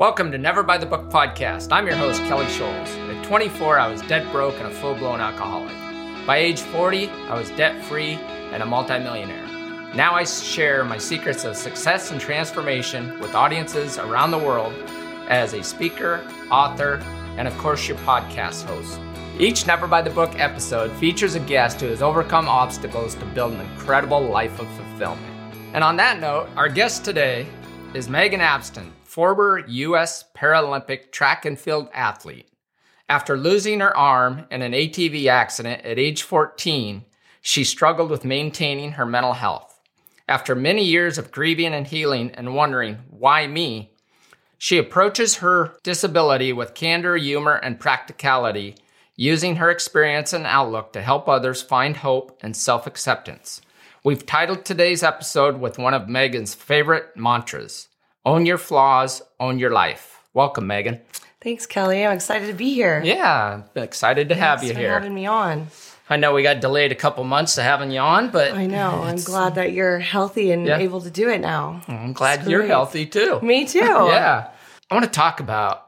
Welcome to Never By the Book podcast. I'm your host, Kelly Scholes. At 24, I was dead broke and a full blown alcoholic. By age 40, I was debt free and a multimillionaire. Now I share my secrets of success and transformation with audiences around the world as a speaker, author, and of course, your podcast host. Each Never By the Book episode features a guest who has overcome obstacles to build an incredible life of fulfillment. And on that note, our guest today is Megan Absten, former U.S. Paralympic track and field athlete. After losing her arm in an ATV accident at age 14, she struggled with maintaining her mental health. After many years of grieving and healing and wondering, why me? She approaches her disability with candor, humor, and practicality, using her experience and outlook to help others find hope and self acceptance. We've titled today's episode with one of Megan's favorite mantras Own your flaws, own your life. Welcome, Megan. Thanks, Kelly. I'm excited to be here. Yeah, excited to Thanks have you for here. having me on. I know we got delayed a couple months to having you on, but I know. I'm glad that you're healthy and Yeah. able to do it now. I'm glad you're healthy too. Me too. yeah. I want to talk about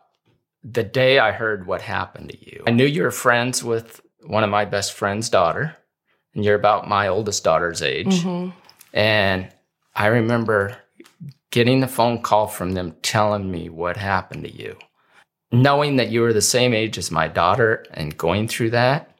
the day I heard what happened to you. I knew you were friends with one of my best friend's daughter, and you're about my oldest daughter's age. Mhm. And I remember getting the phone call from them telling me what happened to you. Knowing that you were the same age as my daughter and going through that,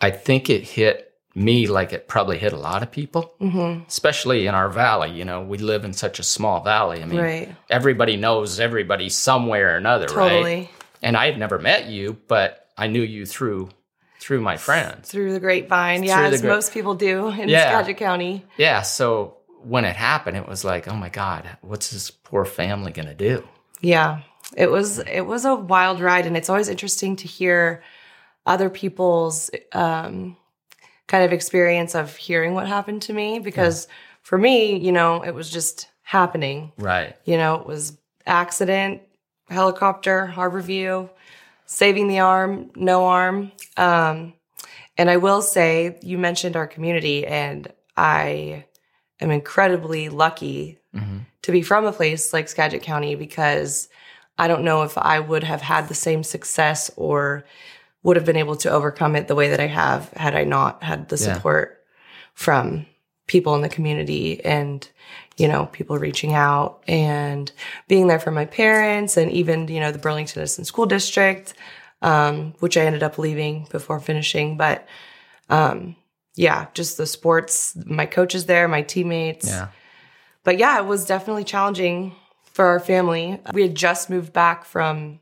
I think it hit me like it probably hit a lot of people, Mhm. especially in our valley. You know, we live in such a small valley. I mean, Right. everybody knows everybody somewhere or another, right? And I had never met you, but I knew you through through my friends. Through the grapevine. Yeah, as gra- most people do in Yeah. Skagit County. Yeah, so when it happened, it was like, oh my God, what's this poor family gonna do? Yeah. It was it was a wild ride and it's always interesting to hear other people's um kind of experience of hearing what happened to me because for me, you know, it was just happening. Right. You know, it was accident, helicopter, Harborview, saving the arm, no arm. Um, and I will say, you mentioned our community, and I am incredibly lucky hmm to be from a place like Skagit County because I don't know if I would have had the same success or would have been able to overcome it the way that I have had I not had the Yeah. support from people in the community and you know people reaching out and being there for my parents and even you know the Burlington Edison School District um, which I ended up leaving before finishing but um, yeah just the sports my coaches there my teammates Yeah. but yeah, it was definitely challenging for our family. We had just moved back from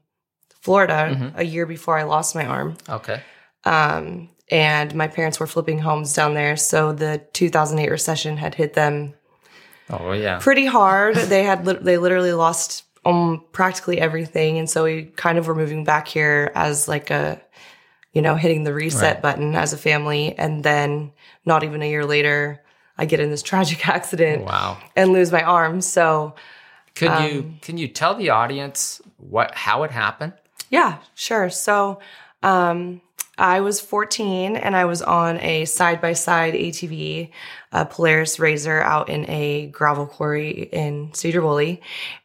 Florida Mhm. a year before I lost my arm. Okay. Um, and my parents were flipping homes down there. So the 2008 recession had hit them Oh yeah. pretty hard. they had, lit- they literally lost um, practically everything. And so we kind of were moving back here as like a, you know, hitting the reset Right. button as a family. And then not even a year later, I get in this tragic accident Wow. and lose my arm. So Could Um, you can you tell the audience what how it happened? Yeah, sure. So um, I was 14 and I was on a side by side ATV, a Polaris Razor out in a gravel quarry in Sedro-Woolley.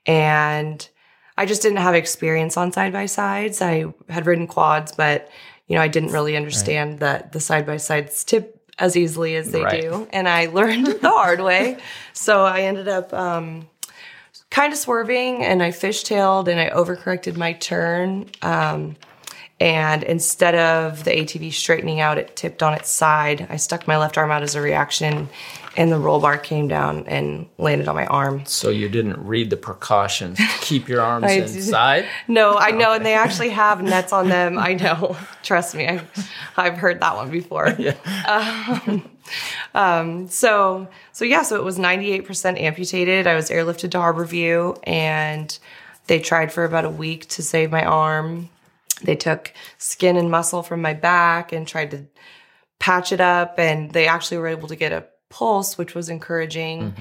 And I just didn't have experience on side by sides. I had ridden quads, but you know, I didn't really understand that the side by sides tip as easily as they Right. do. And I learned the hard way. So I ended up um, kind of swerving and I fishtailed and I overcorrected my turn. Um, and instead of the ATV straightening out, it tipped on its side. I stuck my left arm out as a reaction, and the roll bar came down and landed on my arm. So you didn't read the precautions. Keep your arms I inside. No, I know, and they actually have nets on them. I know. Trust me, I've, I've heard that one before. Um, um, so, so yeah, so it was 98% amputated. I was airlifted to Harborview, and they tried for about a week to save my arm. They took skin and muscle from my back and tried to patch it up, and they actually were able to get a pulse, which was encouraging.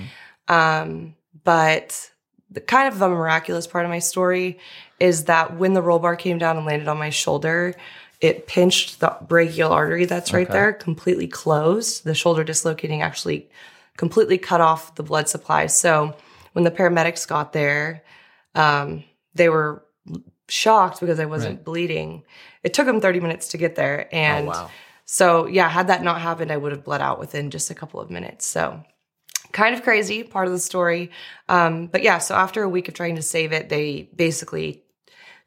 Um, but the kind of the miraculous part of my story is that when the roll bar came down and landed on my shoulder, it pinched the brachial artery that's right Okay. there, completely closed. The shoulder dislocating actually completely cut off the blood supply. So when the paramedics got there, um, they were shocked because I wasn't Right. bleeding. It took them 30 minutes to get there. And oh, wow. So, yeah, had that not happened, I would have bled out within just a couple of minutes. So, kind of crazy part of the story. Um, but yeah, so after a week of trying to save it, they basically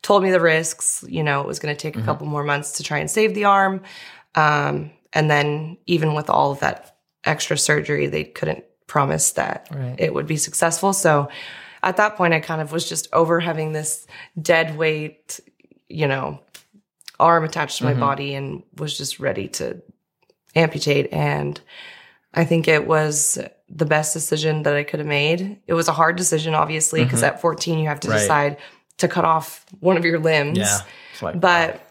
told me the risks. You know, it was going to take a Mhm. couple more months to try and save the arm. Um, and then, even with all of that extra surgery, they couldn't promise that Right. it would be successful. So, at that point, I kind of was just over having this dead weight, you know, arm attached to my Mhm. body and was just ready to amputate. And I think it was the best decision that I could have made. It was a hard decision, obviously, because at 14, you have to Mm-hmm. Right. decide to cut off one of your limbs. yeah. Like, But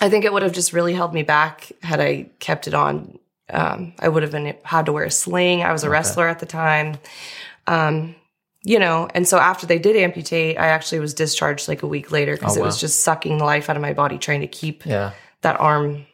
I think it would have just really held me back had I kept it on. Um, I would have been had to wear a sling. I was a Okay. wrestler at the time. Um, you know, and so after they did amputate, I actually was discharged like a week later because Oh, it was just sucking the life out of my body, trying to keep yeah. that arm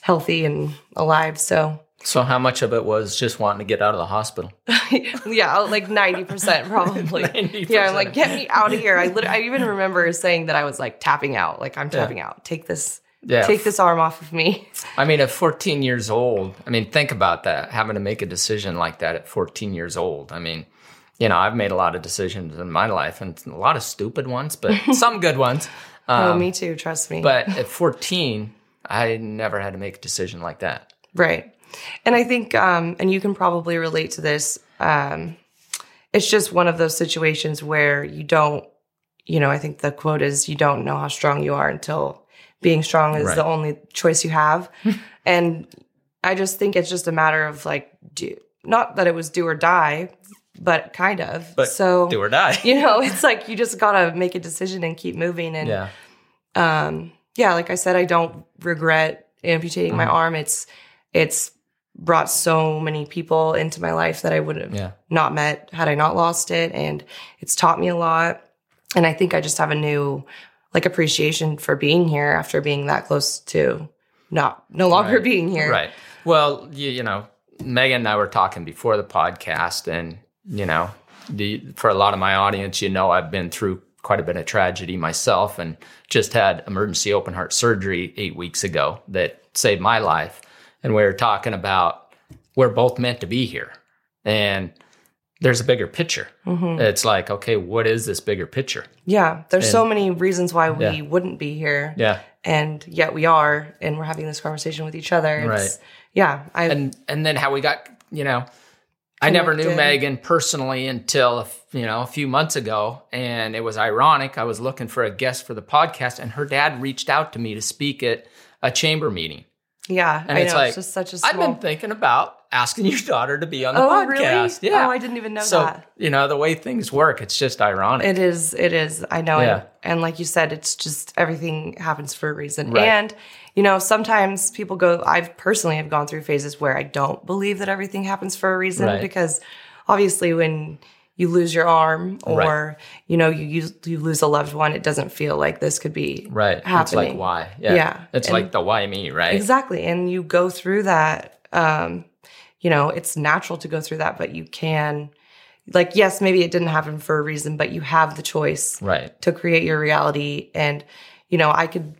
healthy and alive. So So how much of it was just wanting to get out of the hospital? yeah, like 90% probably. 90%. Yeah, I'm like, get me out of here. I lit- I even remember saying that I was like tapping out, like I'm Yeah. tapping out. Take this, Yeah. take this arm off of me. I mean, at 14 years old, I mean, think about that, having to make a decision like that at 14 years old. I mean, you know, I've made a lot of decisions in my life and a lot of stupid ones, but some good ones. oh, Um, me too. Trust me. But at 14, I never had to make a decision like that. Right. And I think, um, and you can probably relate to this. Um, it's just one of those situations where you don't, you know, I think the quote is, you don't know how strong you are until being strong is Right. the only choice you have. and I just think it's just a matter of like, do, not that it was do or die, but kind of. But so, do or die. you know, it's like you just got to make a decision and keep moving. And Yeah. um yeah like i said i don't regret amputating my Mhm. arm it's it's brought so many people into my life that i would have Yeah. not met had i not lost it and it's taught me a lot and i think i just have a new like appreciation for being here after being that close to not no longer Right. being here Right. Well, you, you know, Megan and I were talking before the podcast, and, you know, the, for a lot of my audience, you know, I've been through quite a bit of tragedy myself and just had emergency open heart surgery eight weeks ago that saved my life. And we were talking about we're both meant to be here. And there's a bigger picture. Mhm. It's like, okay, what is this bigger picture? yeah there's And- so many reasons why we Yeah. wouldn't be here Yeah. and yet we are and we're having this conversation with each other It's- Right. yeah i and and then how we got you know i never knew megan personally until you know a few months ago and it was ironic i was looking for a guest for the podcast and her dad reached out to me to speak at a chamber meeting yeah And i it's know like, it's just such a small i've been thinking about asking your daughter to be on the oh, podcast really? yeah Oh, I didn't even know so that. you know the way things work it's just ironic It is. It is. I know. Yeah. And, and like you said, it's just everything happens for a reason. Right. And you know, sometimes people go. I've personally have gone through phases where I don't believe that everything happens for a reason Right. because obviously when you lose your arm or Right. you know you use, you lose a loved one, it doesn't feel like this could be right it's like why yeah, Yeah. it's And- like the why me right Exactly. And you go through that. Um, you know, it's natural to go through that, but you can, like, yes, maybe it didn't happen for a reason, but you have the choice right to create your reality. And, you know, I could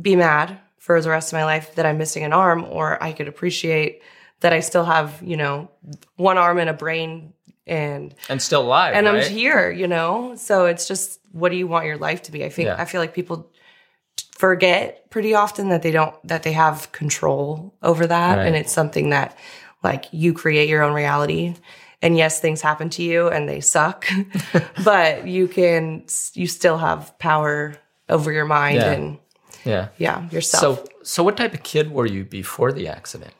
be mad for the rest of my life that I'm missing an arm, or I could appreciate that I still have, you know, one arm and a brain and and still alive and right? I'm here, you know? So it's just what do you want your life to be? I think Yeah. I feel like people forget pretty often that they don't that they have control over that Right. and it's something that like you create your own reality. And yes, things happen to you and they suck, but you can you still have power over your mind Yeah. and yeah yeah, yourself. so so what type of kid were you before the accident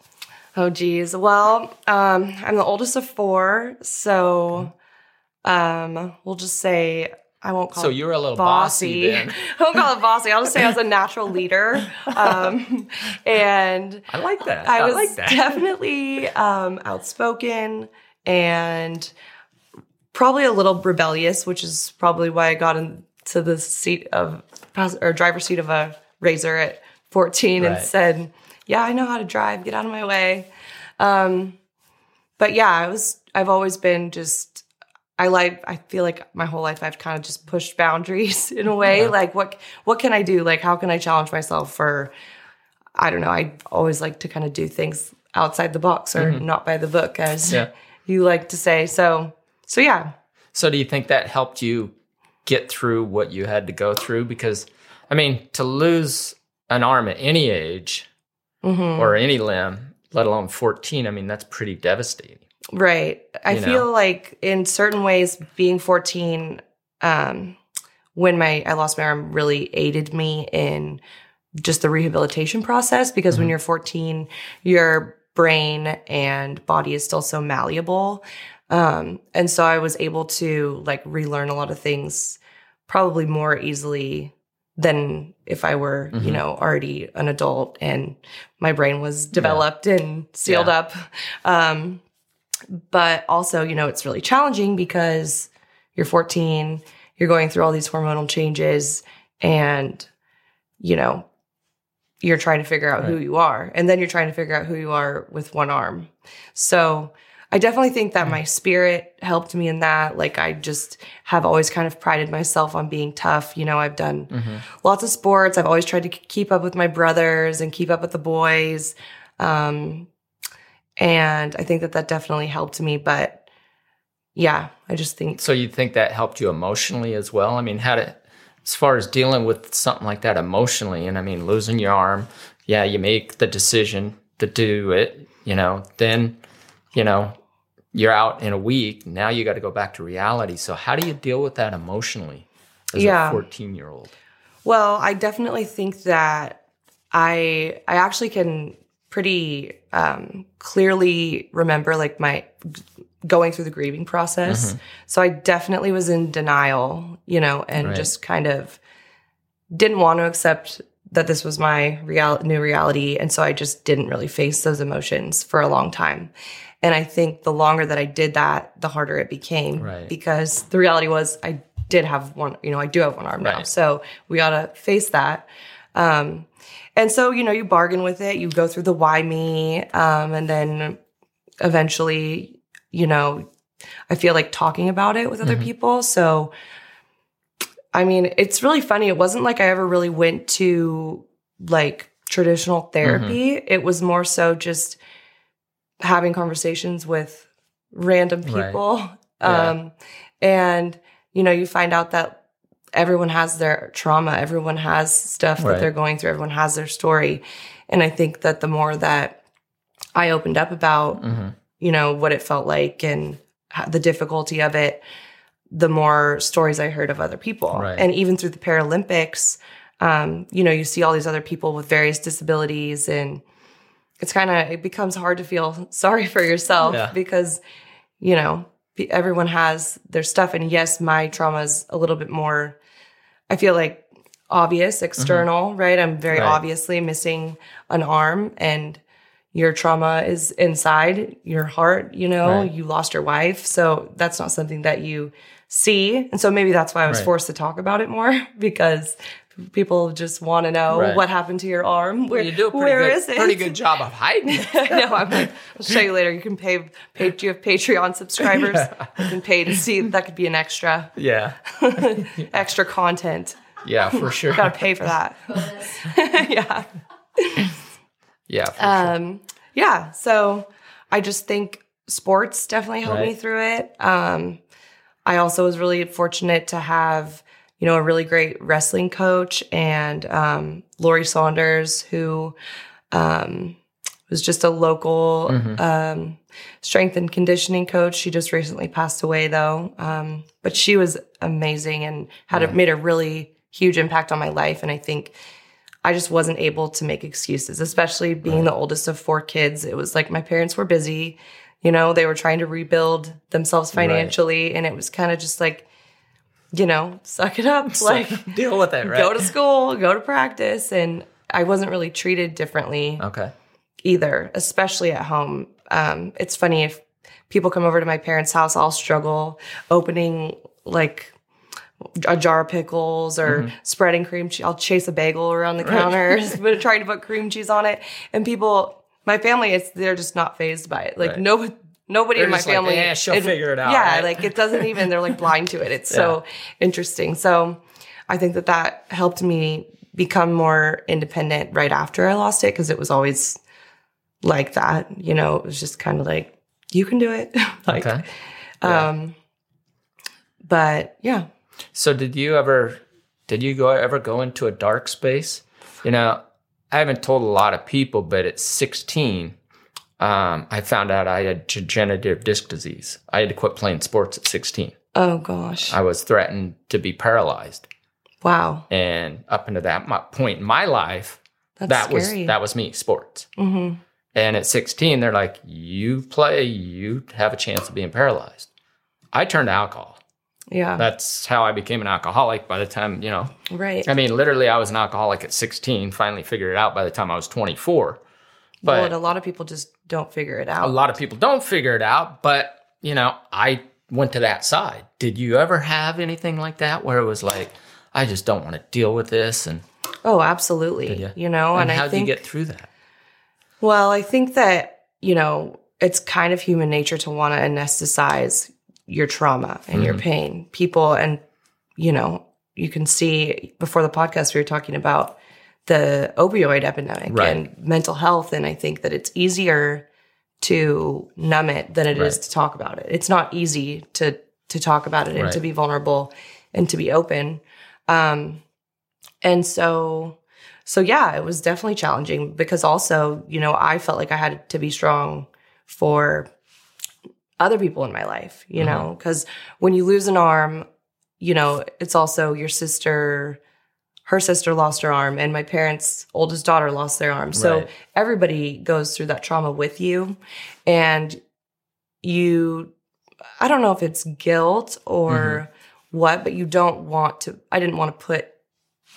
Oh geez. Well, um, I'm the oldest of four, so um, we'll just say I won't call so you were a little bossy, bossy. then I won't call it bossy. I'll just say I was a natural leader, um, and I like that. I I, was like that. definitely um, outspoken and probably a little rebellious, which is probably why I got into the seat of or driver's seat of a Razor at 14 and said, "Yeah, I know how to drive. Get out of my way." Um, but yeah, I was. I've always been just. I like I feel like my whole life I've kind of just pushed boundaries in a way. Yeah. Like what what can I do? Like how can I challenge myself for I don't know. I always like to kind of do things outside the box or mm-hmm. not by the book as yeah. you like to say. So so yeah. So do you think that helped you get through what you had to go through because I mean, to lose an arm at any age mm-hmm. or any limb, let alone 14, I mean, that's pretty devastating. Right. I you feel know? like in certain ways, being 14, um, when my I lost my arm really aided me in just the rehabilitation process because mm-hmm. when you're 14, your brain and body is still so malleable. Um, and so I was able to like relearn a lot of things probably more easily than if I were, mm-hmm. you know, already an adult and my brain was developed yeah. and sealed yeah. up. Um, but also, you know, it's really challenging because you're 14, you're going through all these hormonal changes and, you know, you're trying to figure out right. who you are. And then you're trying to figure out who you are with one arm. So I definitely think that my spirit helped me in that. Like I just have always kind of prided myself on being tough. You know, I've done mm-hmm. lots of sports. I've always tried to keep up with my brothers and keep up with the boys. Um, and I think that that definitely helped me. But yeah, I just think. So you think that helped you emotionally as well? I mean, how to, as far as dealing with something like that emotionally, and I mean, losing your arm, yeah, you make the decision to do it, you know, then you know, you're out in a week. Now you got to go back to reality. So how do you deal with that emotionally as yeah. a 14 year old? Well, I definitely think that I I actually can pretty um, clearly remember like my going through the grieving process. Mm-hmm. So I definitely was in denial, you know, and right. just kind of didn't want to accept that this was my real new reality, and so I just didn't really face those emotions for a long time. And I think the longer that I did that, the harder it became right. because the reality was I did have one, you know, I do have one arm right. now. So we ought to face that. Um, and so, you know, you bargain with it, you go through the why me, um, and then eventually, you know, I feel like talking about it with other mm-hmm. people. So, I mean, it's really funny. It wasn't like I ever really went to like traditional therapy. Mm-hmm. It was more so just having conversations with random people. Right. Yeah. Um, and, you know, you find out that everyone has their trauma, everyone has stuff right. that they're going through, everyone has their story. And I think that the more that I opened up about, mm-hmm. you know, what it felt like and the difficulty of it, the more stories I heard of other people. Right. And even through the Paralympics, um, you know, you see all these other people with various disabilities and it's kind of it becomes hard to feel sorry for yourself yeah. because you know everyone has their stuff and yes my trauma is a little bit more i feel like obvious mm-hmm. external mm-hmm. right i'm very right. obviously missing an arm and your trauma is inside your heart you know right. you lost your wife so that's not something that you see and so maybe that's why i was right. forced to talk about it more because people just want to know right. what happened to your arm. Where, you do a pretty where good, is it? Pretty good job of hiding it. no, I'm like, I'll show you later. You can pay. pay do you have Patreon subscribers? Yeah. You can pay to see. That could be an extra. Yeah. extra content. Yeah, for sure. Got to pay for that. yeah. Yeah. um. Sure. Yeah. So I just think sports definitely helped right. me through it. Um. I also was really fortunate to have you know, a really great wrestling coach and um, Lori Saunders, who um, was just a local mm-hmm. um, strength and conditioning coach. She just recently passed away, though, um, but she was amazing and had yeah. a, made a really huge impact on my life. And I think I just wasn't able to make excuses, especially being right. the oldest of four kids. It was like my parents were busy. You know, they were trying to rebuild themselves financially, right. and it was kind of just like you know, suck it up. like deal with it, right? Go to school, go to practice. And I wasn't really treated differently. Okay. Either, especially at home. Um, it's funny if people come over to my parents' house, I'll struggle opening like a jar of pickles or mm-hmm. spreading cream cheese. I'll chase a bagel around the right. counter, but trying to put cream cheese on it. And people, my family, it's they're just not phased by it. Like right. no, nobody They're in my just like, family. "Eh, she'll figure it out, Yeah, right?" like it doesn't even. They're like blind to it. It's so interesting. So I think that that helped me become more independent right after I lost it because it was always like that. You know, it was just kind of like you can do it. like, Okay. um, but yeah, So did you ever did you go ever go into a dark space? You know, I haven't told a lot of people, but at 16, um, I found out I had degenerative disc disease. I had to quit playing sports at 16. oh gosh, I was threatened to be paralyzed, wow, and up into that point in my life, that's that scary. was that was me, sports. hmm And at 16, they're like, "You play, you have a chance of being paralyzed." I turned to alcohol. Yeah, That's how I became an alcoholic. By the time you know, right. I mean, literally, I was an alcoholic at 16. Finally, figured it out by the time I was 24. well, But and a lot of people just don't figure it out. a lot of people don't figure it out. But you know, I went to that side. Did you ever have anything like that where it was like, I just don't want to deal with this, and, Oh, absolutely. ya? You know, and, and how did you get through that? Well, I think that, you know, it's kind of human nature to want to anesthetize your trauma and your mm-hmm. pain. People, and, you know, you can see before the podcast, we were talking about the opioid epidemic Right. and mental health. And I think that it's easier to numb it than it is Right. to talk about it. It's not easy to, to talk about it and to be vulnerable and to be open. Um, and so, so yeah, it was definitely challenging because also, you know, I felt like I had to be strong for other people in my life, you Mm-hmm. know, because when you lose an arm, you know, it's also your sister, her sister lost her arm, and my parents' oldest daughter lost their arm. So Right. everybody goes through that trauma with you. And you, I don't know if it's guilt or Mm-hmm. what, but you don't want to, I didn't want to put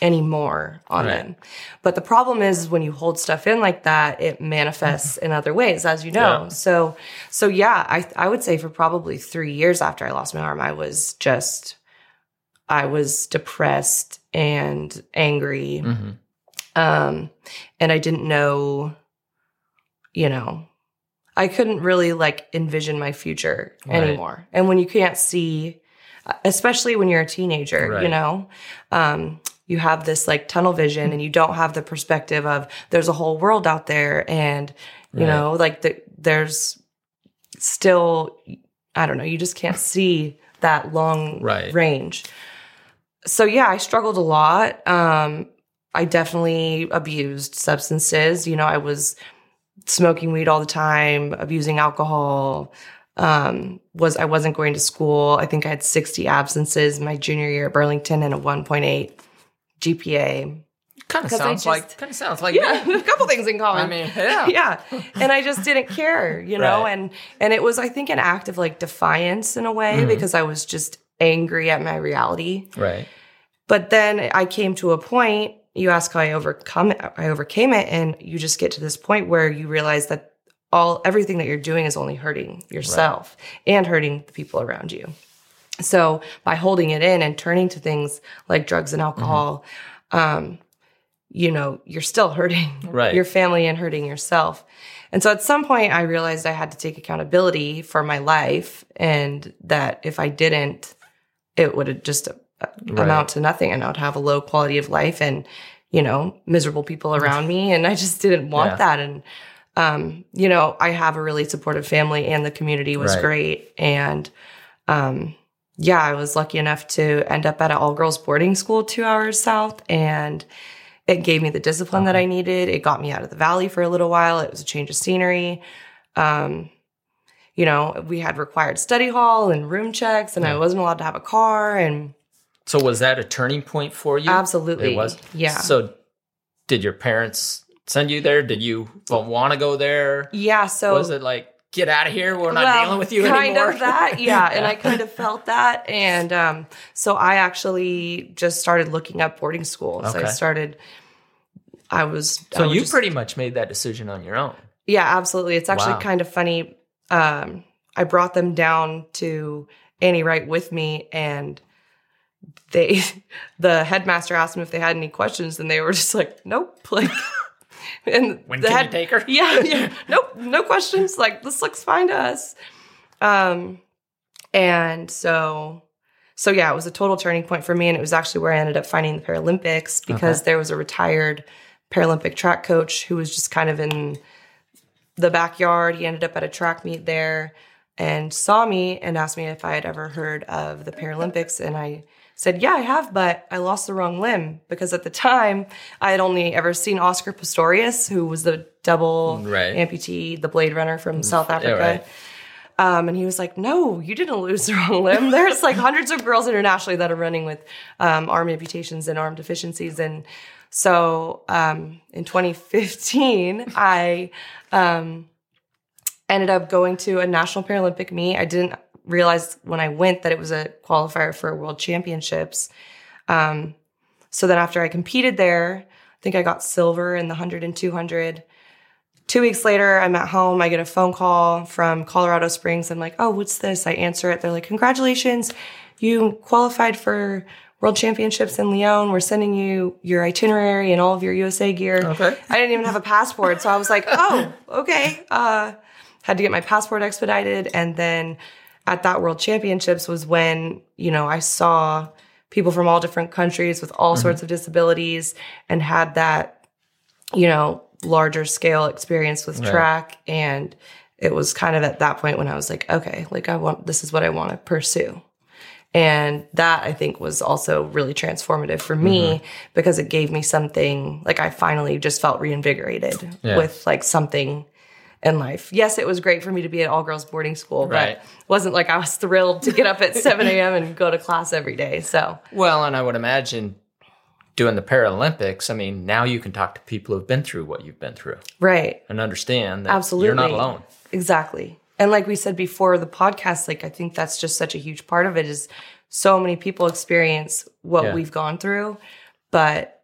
any more on Right. them. But the problem is when you hold stuff in like that, it manifests in other ways, as you know. Yeah. So, so yeah, I I would say for probably three years after I lost my arm, I was just, I was depressed and angry, hmm um, and I didn't know, you know, I couldn't really like envision my future Right. anymore. And when you can't see, especially when you're a teenager, you know, um, you have this like tunnel vision and you don't have the perspective of there's a whole world out there and you Right. know like the, there's still i don't know you just can't see that long Right. range so yeah i struggled a lot um i definitely abused substances you know i was smoking weed all the time abusing alcohol um was i wasn't going to school i think i had 60 absences my junior year at burlington and a 1.8 gpa Kind of sounds like kind of sounds like yeah me. a couple things in common I mean, yeah. yeah and i just didn't care you know Right. and and it was i think an act of like defiance in a way Mhm. because i was just angry at my reality Right. but then i came to a point you ask how i overcome it i overcame it and you just get to this point where you realize that all everything that you're doing is only hurting yourself and hurting the people around you so by holding it in and turning to things like drugs and alcohol um you know you're still hurting Right. your family and hurting yourself and so at some point i realized i had to take accountability for my life and that if i didn't it would just uh, Right. amount to nothing and i would have a low quality of life and you know miserable people around me. And i just didn't want Yeah. that. And um, you know i have a really supportive family and the community was Right. great. And um, yeah i was lucky enough to end up at an all-girls boarding school two hours south. And it gave me the discipline that i needed. It got me out of the valley for a little while. It was a change of scenery. Um, you know we had required study hall and room checks and i wasn't allowed to have a car and So was that a turning point for you? Absolutely. It was. Yeah. So did your parents send you there? Did you want to go there? yeah so was it like get out of here? We're not well, dealing with you kind anymore. of that yeah and i kind of felt that and um, so i actually just started looking up boarding schools i started i was I So would you just- pretty much made that decision on your own. yeah absolutely it's actually Wow. kind of funny um, i brought them down to annie wright with me and they the headmaster asked them if they had any questions and they were just like nope like and When the can head- you take her? yeah, yeah. Nope, no questions. Like this looks fine to us. Um, and so, so yeah, it was a total turning point for me, and it was actually where I ended up finding the Paralympics because Okay. there was a retired Paralympic track coach who was just kind of in the backyard. He ended up at a track meet there and saw me and asked me if I had ever heard of the Paralympics, and I said, "Yeah, I have, but I lost the wrong limb because at the time I had only ever seen Oscar Pistorius, who was the double Right. amputee, the Blade Runner from South Africa." right. Um, and he was like, "No, you didn't lose the wrong limb. There's like hundreds of girls internationally that are running with um, arm amputations and arm deficiencies." And so, um, in 2015, I um, ended up going to a national Paralympic meet. I didn't realize when I went that it was a qualifier for World Championships. Um, so then, after I competed there, I think I got silver in the 100 and 200 two weeks later, I'm at home. I get a phone call from Colorado Springs. I'm like, oh, what's this? I answer it. They're like, congratulations. You qualified for World Championships in Lyon. We're sending you your itinerary and all of your USA gear. Okay. I didn't even have a passport. So I was like, oh, okay. Uh, had to get my passport expedited. And then at that World Championships was when, you know, I saw people from all different countries with all sorts of disabilities and had that you know, larger scale experience with Right. track. And it was kind of at that point when I was like, okay, like I want, this is what I want to pursue. And that I think was also really transformative for me Mm-hmm. because it gave me something like I finally just felt reinvigorated Yeah. with like something in life. Yes, it was great for me to be at all girls boarding school, Right. but wasn't like I was thrilled to get up at 7 a.m. and go to class every day. So, Well, and I would imagine doing the Paralympics, I mean, now you can talk to people who've been through what you've been through right. and understand that Absolutely. you're not alone. Exactly. And like we said before the podcast, like I think that's just such a huge part of it is so many people experience what Yeah. we've gone through, but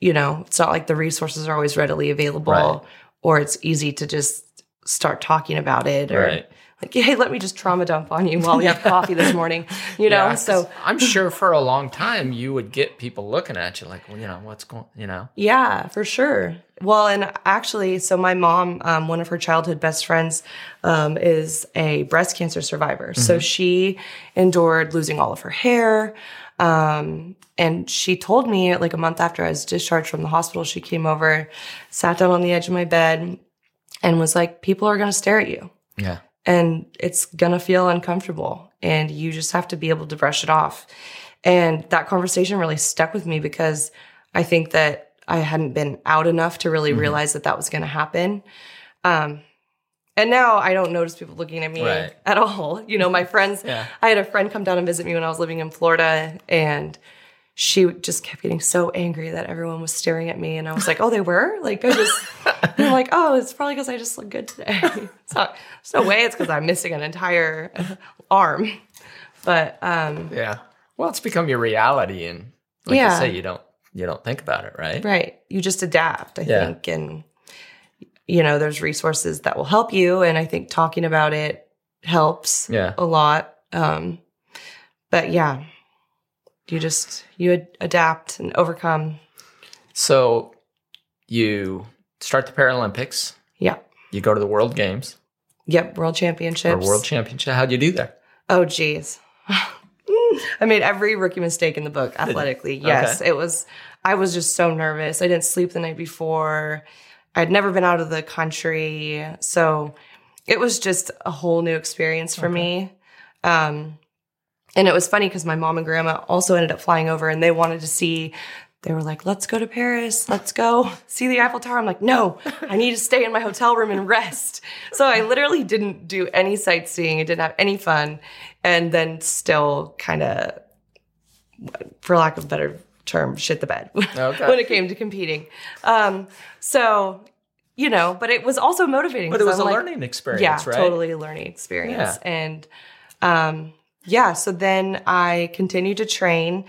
you know, it's not like the resources are always readily available Right. or it's easy to just start talking about it or Right. like, hey, let me just trauma dump on you while we have coffee this morning, you know? Yeah, so I'm sure for a long time you would get people looking at you like, well, you know, what's going, you know, Yeah, for sure. Well, and actually, so my mom, um, one of her childhood best friends, um, is a breast cancer survivor. So she endured losing all of her hair. Um, and she told me, like a month after I was discharged from the hospital, she came over, sat down on the edge of my bed, and was like, People are going to stare at you yeah, and it's gonna feel uncomfortable and you just have to be able to brush it off and that conversation really stuck with me because i think that i hadn't been out enough to really Mhm. realize that that was gonna happen um, and now i don't notice people looking at me Right. at all you know my friends yeah, I had a friend come down and visit me when I was living in Florida, and she just kept getting so angry that everyone was staring at me. And I was like, "Oh, they were like I just." I'm like, "Oh, it's probably because I just look good today." it's not, there's no way it's because I'm missing an entire arm. But um, yeah. Well, it's become your reality, and like Yeah. you say, you don't you don't think about it, right? right, you just adapt, I Yeah. think, and you know, there's resources that will help you, and I think talking about it helps. Yeah. a lot. Um, but yeah, you just you ad- adapt and overcome. So you start the Paralympics, Yeah. you go to the World Games Yep. World or Championships. World Championship. How'd you do that? Oh, geez. I made every rookie mistake in the book athletically. Yes, it was. I was just so nervous. I didn't sleep the night before. I'd never been out of the country, so it was just a whole new experience for me. Um, and it was funny because my mom and grandma also ended up flying over, and they wanted to see. They were like, "Let's go to Paris. Let's go see the Eiffel Tower." I'm like, "No, I need to stay in my hotel room and rest." So I literally didn't do any sightseeing. I didn't have any fun, and then still kind of, for lack of a better term, shit the bed Okay. when it came to competing. Um, so you know, but it was also motivating. But it was a I'm like- learning experience, yeah, right? totally a learning experience. Yeah. And um, yeah, so then I continued to train.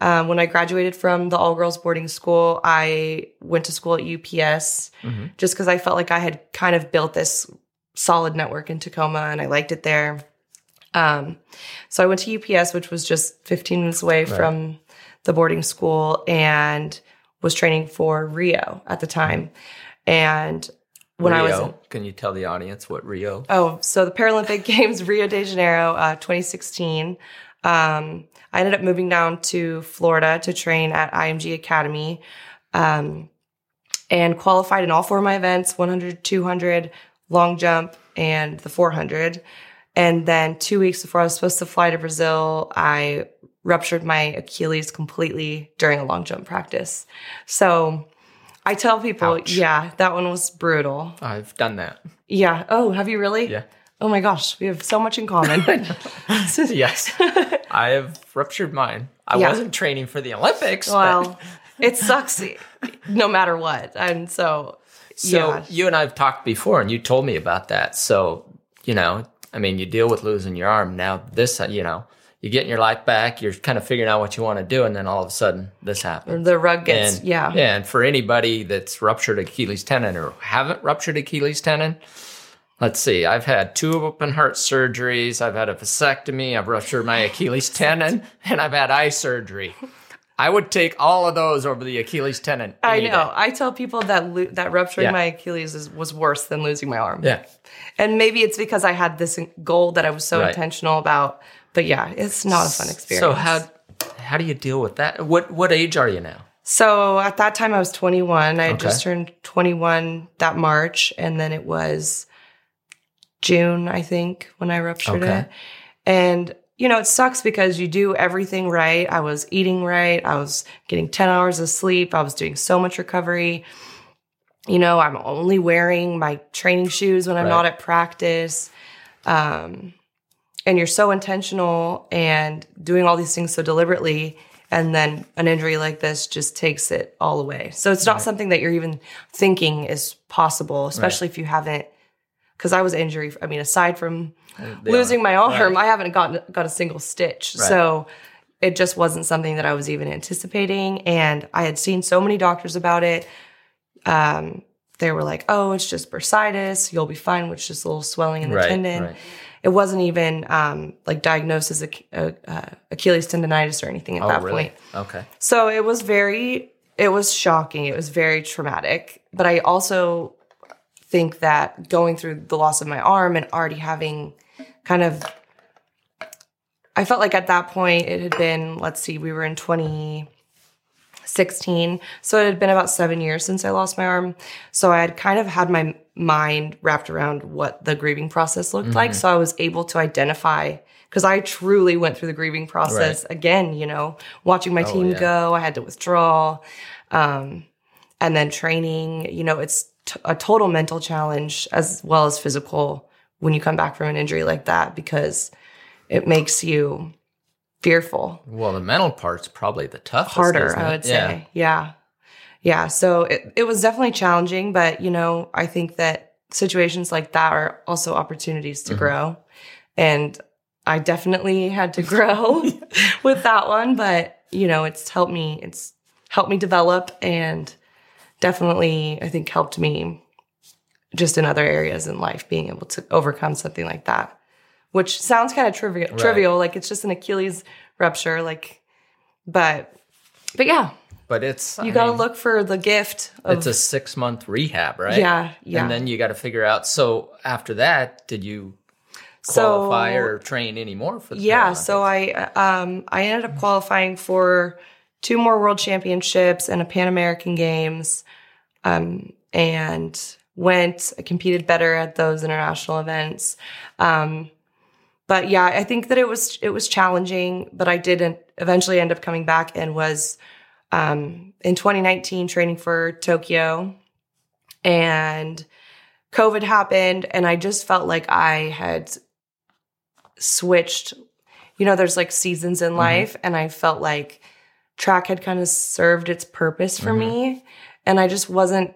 Um, when I graduated from the all girls boarding school, I went to school at UPS Mhm. just because I felt like I had kind of built this solid network in Tacoma and I liked it there. Um, so I went to UPS, which was just 15 minutes away from the boarding school, and was training for Rio at the time. And when Rio. I was in, Can you tell the audience what Rio? Oh, so the Paralympic Games, Rio de Janeiro, uh, 2016. Um, I ended up moving down to Florida to train at IMG Academy um, and qualified in all four of my events 100, 200, long jump, and the 400. And then two weeks before I was supposed to fly to Brazil, I ruptured my Achilles completely during a long jump practice. So I tell people, Ouch. yeah, that one was brutal. I've done that. Yeah. Oh, have you really? Yeah. Oh my gosh, we have so much in common. yes. I have ruptured mine. I Yeah. wasn't training for the Olympics. but- well, it sucks no matter what. And so, So yeah. you and I have talked before, and you told me about that. So you know, I mean, you deal with losing your arm. Now this, uh, you know, you're getting your life back. You're kind of figuring out what you want to do, and then all of a sudden, this happens. the rug gets, And yeah. yeah. And for anybody that's ruptured Achilles tendon or haven't ruptured Achilles tendon, let's see. I've had two open heart surgeries. I've had a vasectomy. I've ruptured my Achilles tendon, and I've had eye surgery. I would take all of those over the Achilles tendon. I know. day. I tell people that lo- that rupturing Yeah. my Achilles is, was worse than losing my arm. Yeah. And maybe it's because I had this goal that I was so Right. intentional about. But yeah, it's not a fun experience. So how how do you deal with that? What what age are you now? So at that time, I was 21. I had Okay. just turned 21 that March, and then it was June, I think, when I ruptured Okay. it. And you know, it sucks because you do everything right. I was eating right. I was getting 10 hours of sleep. I was doing so much recovery. You know, I'm only wearing my training shoes when I'm Right. not at practice. Um, and you're so intentional and doing all these things so deliberately and then an injury like this just takes it all away so it's not something that you're even thinking is possible especially if you haven't because i was injury i mean aside from They losing are. my arm Right. i haven't gotten got a single stitch Right. so it just wasn't something that i was even anticipating and i had seen so many doctors about it um, they were like oh it's just bursitis you'll be fine with just a little swelling in the Right, tendon it wasn't even um, like diagnosed as a, uh, uh, Achilles tendonitis or anything at Oh, that really? point. Okay. So it was very, it was shocking. It was very traumatic. But I also think that going through the loss of my arm and already having kind of, I felt like at that point it had been, let's see, we were in 2016. So it had been about seven years since I lost my arm. So I had kind of had my mind wrapped around what the grieving process looked like. Mm-hmm. So I was able to identify because I truly went through the grieving process again, you know, watching my team Oh, yeah. go, I had to withdraw. Um, and then training, you know, it's t- a total mental challenge as well as physical when you come back from an injury like that because it makes you fearful Well, the mental part's probably the toughest. harder, I would say. Yeah. Yeah. So it, it was definitely challenging, but you know, I think that situations like that are also opportunities to Mhm. grow. And I definitely had to grow with that one, but you know, it's helped me, it's helped me develop and definitely I think helped me just in other areas in life being able to overcome something like that. Which sounds kind of trivial Right. trivial, like it's just an Achilles rupture, like but but yeah, But it's you I got to mean, look for the gift of It's a six month rehab, right? yeah, yeah. And then you got to figure out. So after that, did you so qualify or train anymore for the yeah, so I um I ended up qualifying for two more world championships and a Pan American Games, um and went I competed better at those international events. Um, but yeah, I think that it was it was challenging, but I did en- eventually end up coming back and was um, in 2019 training for Tokyo, and COVID happened, and I just felt like I had switched. You know, there's like seasons in life, and I felt like track had kind of served its purpose for Mhm. me, and I just wasn't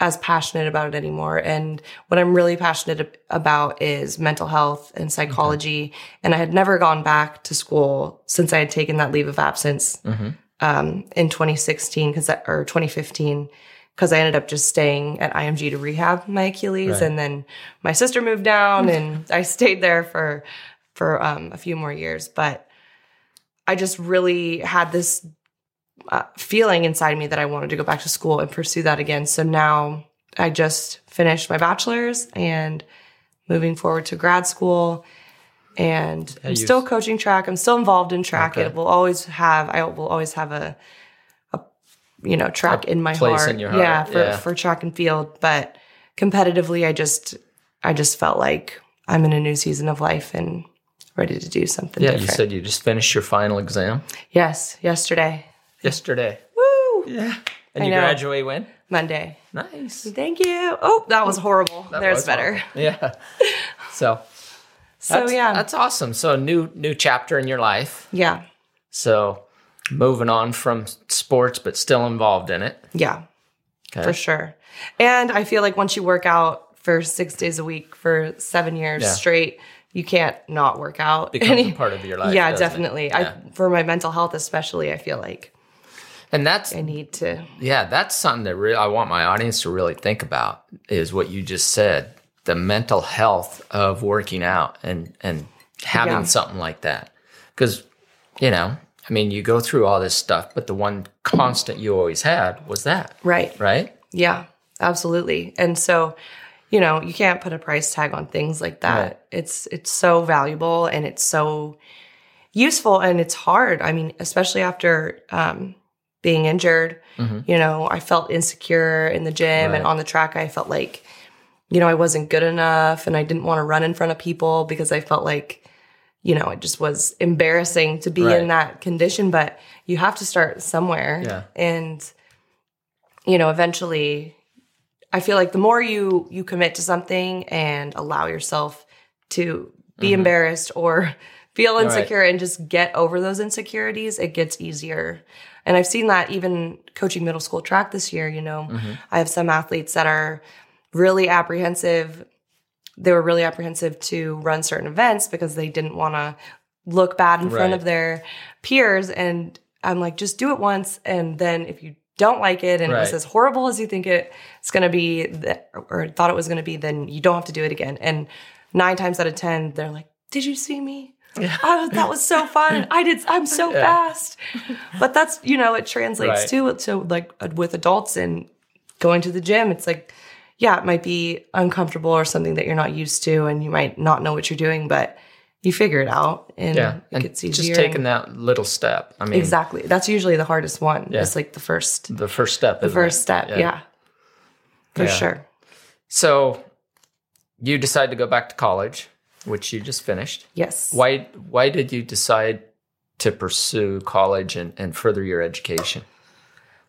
as passionate about it anymore. And what I'm really passionate about is mental health and psychology. And I had never gone back to school since I had taken that leave of absence Mhm. um, in 2016 because or 2015 because I ended up just staying at IMG to rehab my Achilles, Right. and then my sister moved down, and I stayed there for for um, a few more years. But I just really had this uh, feeling inside me that I wanted to go back to school and pursue that again. So now I just finished my bachelor's and moving forward to grad school. And I'm still coaching track. I'm still involved in track. Okay. It will always have. I will always have a, a you know, track in my heart. in your heart, Yeah, for yeah. for track and field. But competitively, I just I just felt like I'm in a new season of life and ready to do something Yeah, different. you said you just finished your final exam yes, yesterday. Yesterday. Woo! Yeah. And I you know. graduate when? Monday. Nice. Thank you. Oh, that was horrible. That There's was better. awesome. Yeah. So So that's, yeah, that's awesome. So a new new chapter in your life. yeah, So moving on from sports, but still involved in it. yeah, Okay. for sure. And I feel like once you work out for six days a week for seven years Yeah. straight, you can't not work out. Becomes Any- a part of your life. yeah, definitely. Yeah. I for my mental health especially, I feel like and that's I need to. yeah, that's something that I want my audience to really think about is what you just said, the mental health of working out and and having Yeah. something like that. Cuz you know, I mean, you go through all this stuff, but the one constant you always had was that, Right. right? Yeah, absolutely. And so, you know, you can't put a price tag on things like that. Right. It's it's so valuable and it's so useful and it's hard. I mean, especially after um being injured, Mhm. you know, I felt insecure in the gym Right. and on the track I felt like you know, I wasn't good enough and I didn't want to run in front of people because I felt like you know, it just was embarrassing to be Right. in that condition, but you have to start somewhere. Yeah. And you know, eventually I feel like the more you you commit to something and allow yourself to be embarrassed or feel right. insecure and just get over those insecurities, it gets easier. And I've seen that even coaching middle school track this year, you know. Mm-hmm. I have some athletes that are really apprehensive. They were really apprehensive to run certain events because they didn't want to look bad in front of their peers. And I'm like, just do it once. And then if you don't like it and it was as horrible as you think it, it's going to be, th- or thought it was going to be, then you don't have to do it again. And nine times out of 10, they're like, did you see me? Was, that was so fun. I did. I'm so Yeah. fast. But that's, you know, it translates Right. to, to like uh, with adults and going to the gym. It's like, yeah, it might be uncomfortable or something that you're not used to and you might not know what you're doing, but you figure it out and Yeah. it And gets easier. just taking that little step. I mean, exactly. That's usually the hardest one. Yeah. It's like the first, the first step. the first it? step. Yeah. For Yeah. sure. So you decide to go back to college, which you just finished. Yes. Why why did you decide to pursue college and, and further your education?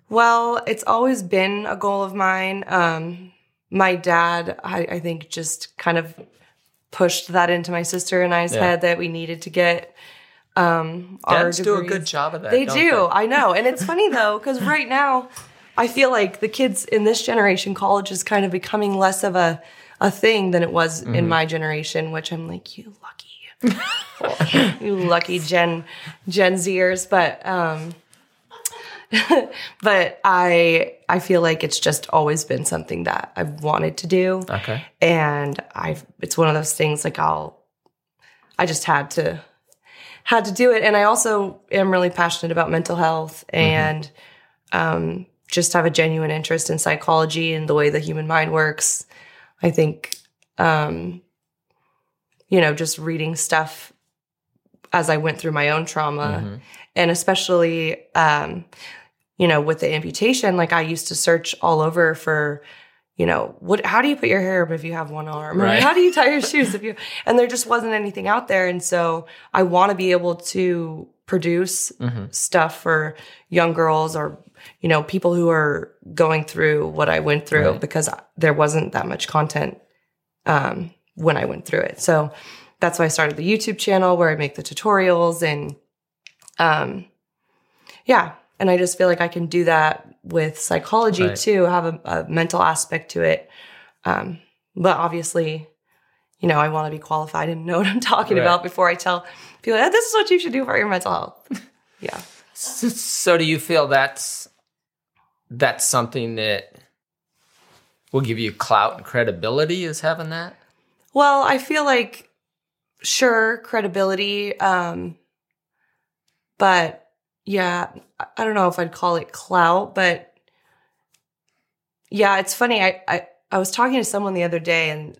Well, it's always been a goal of mine. Um, my dad, I, I think, just kind of pushed that into my sister and I's Yeah. head that we needed to get um, our Dads do a good job of that. They do. I know. And it's funny though, because right now, I feel like the kids in this generation, college is kind of becoming less of a, a thing than it was in Mm-hmm. my generation, which I'm like, you lucky. you lucky Gen Gen Zers. But um but I I feel like it's just always been something that I've wanted to do Okay. and I've it's one of those things like I'll I just had to had to do it and I also am really passionate about mental health and um just have a genuine interest in psychology and the way the human mind works. I think um you know just reading stuff as I went through my own trauma Mhm. and especially um you know with the amputation like i used to search all over for you know what how do you put your hair up if you have one arm or Right. how do you tie your shoes if you and there just wasn't anything out there and so i want to be able to produce Mhm. stuff for young girls or you know people who are going through what i went through Right. because there wasn't that much content um, when i went through it so that's why i started the youtube channel where i make the tutorials and um yeah and i just feel like i can do that with psychology Right. too have a, a mental aspect to it um but obviously you know i want to be qualified and know what i'm talking Right. about before i tell people "Eh, this is what you should do for your mental health yeah So, do you feel that's that's something that will give you clout and credibility is having that? Well, I feel like sure credibility, um, but yeah, I- don't know if I'd call it clout, but yeah, it's funny. I, I I was talking to someone the other day and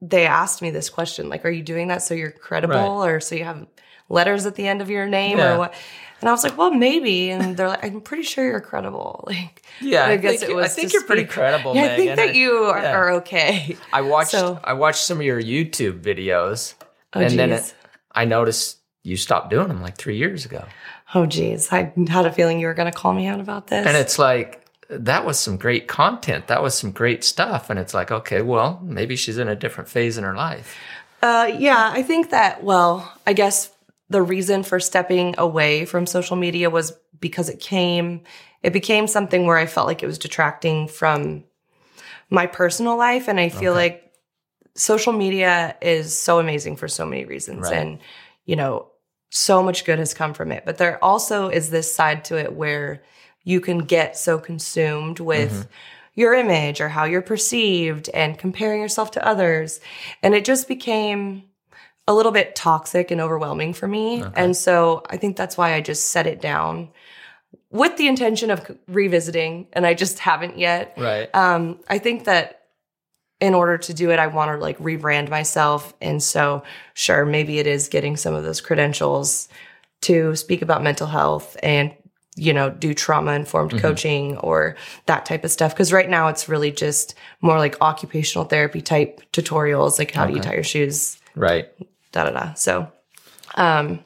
they asked me this question like, are you doing that so you're credible or so you have letters at the end of your name Yeah. or what? And I was like, well, maybe. And they're like, I'm pretty sure you're credible. Like, Yeah, I I, guess think, it was I think you're pretty credible, yeah, I think that you are, yeah. are okay. I watched So- I watched some of your YouTube videos, Oh, and then it, I noticed you stopped doing them like three years ago, oh, geez. I had a feeling you were going to call me out about this. and it's like that was some great content. That was some great stuff, and it's like, okay, well, maybe she's in a different phase in her life. Uh, yeah, I think that, well, I guess the reason for stepping away from social media was because it came, it became something where I felt like it was detracting from my personal life. And I feel Okay. like social media is so amazing for so many reasons. Right. And, you know, so much good has come from it. But there also is this side to it where you can get so consumed with Mm-hmm. your image or how you're perceived and comparing yourself to others. And it just became a little bit toxic and overwhelming for me. Okay. And so I think that's why I just set it down with the intention of revisiting. And I just haven't yet. Right. Um, I think that in order to do it, I want to like rebrand myself. And so, sure, maybe it is getting some of those credentials to speak about mental health and, you know, do trauma informed Mhm. coaching or that type of stuff. Cause right now it's really just more like occupational therapy type tutorials, like how do you tie your shoes, Right. Da da da. So, um,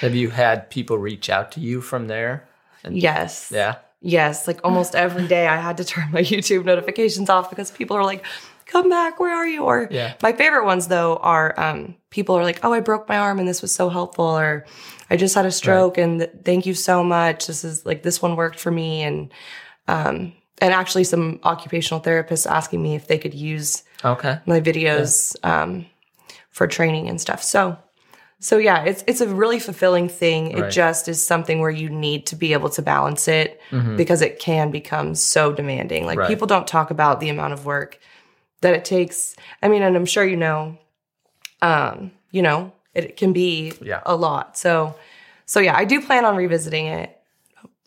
Have you had people reach out to you from there? yes. Yeah. Yes, like almost every day I had to turn my YouTube notifications off because people are like, come back, where are you? Or Yeah. my favorite ones though are um, people are like, oh, I broke my arm and this was so helpful. Or I just had a stroke and th- thank you so much. This is like, this one worked for me. And, um, and actually some occupational therapists asking me if they could use Okay. my videos um, for training and stuff. So, so yeah, it's it's a really fulfilling thing. It just is something where you need to be able to balance it Mhm. because it can become so demanding. Like Right. people don't talk about the amount of work that it takes. I mean, and I'm sure you know, um, you know, it can be Yeah. a lot. So, so yeah, I do plan on revisiting it.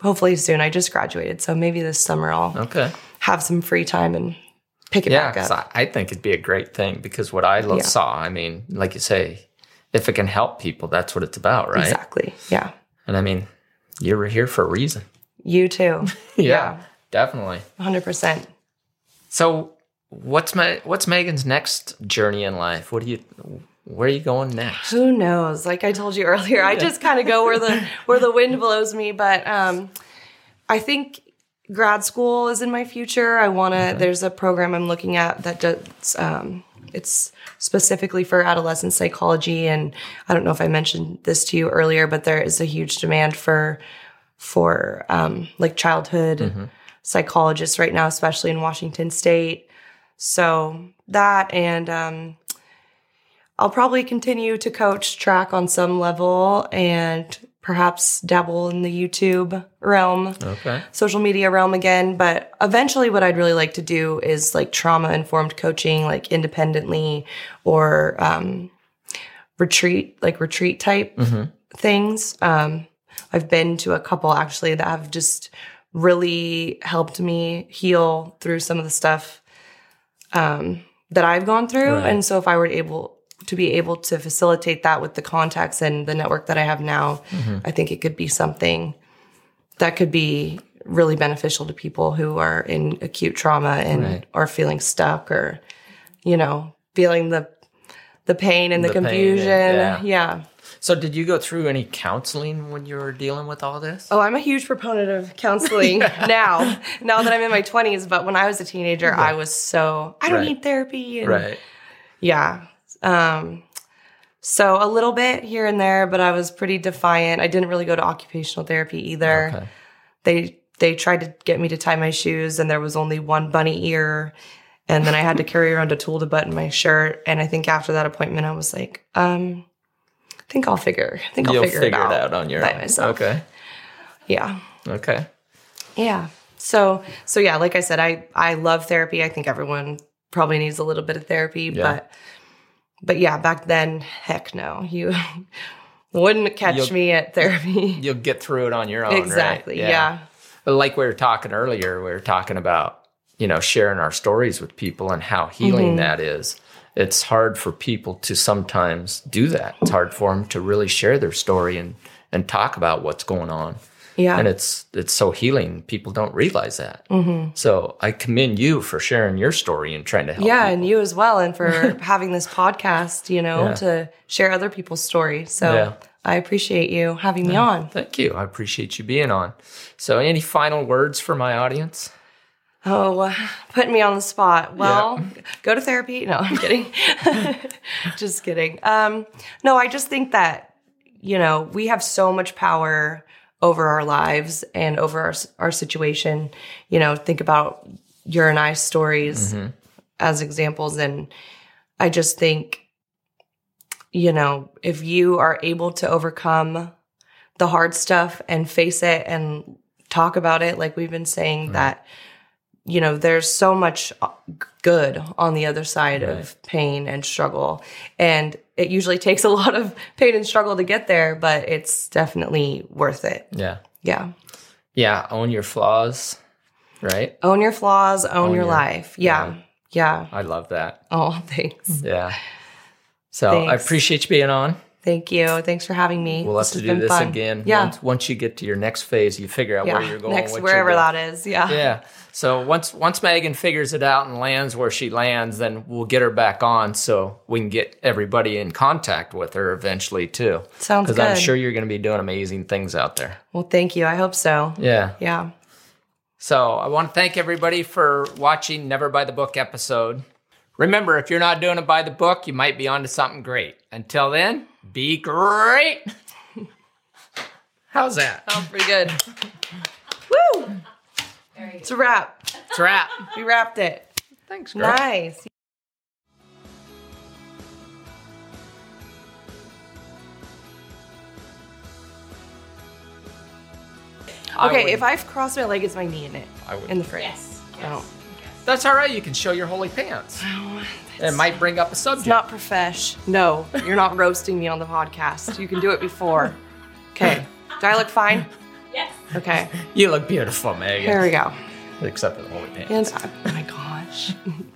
Hopefully soon. I just graduated, so maybe this summer I'll Okay. have some free time and pick it Yeah, back up. I, I think it'd be a great thing because what I lo- Yeah. saw, I mean, like you say, if it can help people, that's what it's about, right? Exactly. Yeah. And I mean, you were here for a reason. You too. Yeah. definitely. 100%. So, what's my what's Megan's next journey in life? What do you where are you going next? Who knows? Like I told you earlier, I just kind of go where the where the wind blows me, but um I think grad school is in my future. I want to there's a program I'm looking at that does um it's specifically for adolescent psychology and I don't know if I mentioned this to you earlier, but there is a huge demand for for um like childhood psychologists right now, especially in Washington state. So that and um I'll probably continue to coach track on some level and perhaps dabble in the YouTube realm, Okay. social media realm again. But eventually, what I'd really like to do is like trauma informed coaching, like independently or um, retreat, like retreat type Mhm. things. Um, I've been to a couple actually that have just really helped me heal through some of the stuff um, that I've gone through. Right. And so if I were able to be able to facilitate that with the contacts and the network that I have now, Mm-hmm. I think it could be something that could be really beneficial to people who are in acute trauma and Right. are feeling stuck or, you know, feeling the the pain and the, The pain and- confusion. yeah. yeah. So, did you go through any counseling when you were dealing with all this? Oh, I'm a huge proponent of counseling now. Now that I'm in my 20s, but when I was a teenager, I was so I don't Right. need therapy. And Right. Yeah. Um, so a little bit here and there, but I was pretty defiant. I didn't really go to occupational therapy either. Okay. They they tried to get me to tie my shoes, and there was only one bunny ear. And then I had to carry around a tool to button my shirt. And I think after that appointment, I was like, um, I think I'll figure. I think I'll figure, figure, it, out it out on your by own. myself. Okay. Yeah. Okay. Yeah. So so yeah, like I said, I I love therapy. I think everyone probably needs a little bit of therapy, Yeah. but but yeah, back then, heck no. You wouldn't catch You'll- me at therapy. You'll get through it on your own. right? exactly. Yeah. But like we were talking earlier, we were talking about you know, sharing our stories with people and how healing Mm-hmm. that is. It's hard for people to sometimes do that. It's hard for them to really share their story and and talk about what's going on. Yeah. And it's it's so healing. People don't realize that. Mm-hmm. So I commend you for sharing your story and trying to help. yeah, people. and you as well, and for having this podcast, you know, Yeah. to share other people's stories. So Yeah. I appreciate you having me on. Thank you. I appreciate you being on. So, any final words for my audience? Oh, putting me on the spot. Well, go to therapy. No, I'm kidding. just kidding. Um, no, I just think that, you know, we have so much power over our lives and over our, our situation. You know, think about your and I's stories mm-hmm. as examples. And I just think, you know, if you are able to overcome the hard stuff and face it and talk about it, like we've been saying, that, you know, there's so much good on the other side of pain and struggle. And it usually takes a lot of pain and struggle to get there, but it's definitely worth it. Yeah. Yeah. Yeah. Own your flaws, right? Own your flaws, own, your, your- life. Yeah. yeah. I love that. Oh, thanks. Yeah. So I appreciate you being on. Thank you. Thanks for having me. We'll have This to do this fun. again. Yeah. Once, once you get to your next phase, you figure out yeah. where you're going. Next, wherever that is. Yeah. Yeah. So once once Megan figures it out and lands where she lands, then we'll get her back on so we can get everybody in contact with her eventually too. Sounds good. Because I'm sure you're going to be doing amazing things out there. Well, thank you. I hope so. Yeah. Yeah. So I want to thank everybody for watching Never By the Book episode. Remember, if you're not doing it by the book, you might be onto something great. Until then, be great. How's that? Sounds pretty good. Woo! It's a wrap. It's a wrap. We wrapped it. Thanks, girl. Nice. Okay, would- if I cross my leg, it's my knee in it. I would- In the frame. Yes. Oh. That's all right. You can show your holey pants. Oh. It might bring up a subject. Not profesh. No, you're not roasting me on the podcast. You can do it before. Okay. Do I look fine? Yes. Okay. you look beautiful, Megan. Here we go. Except for the holey pants. And oh my gosh.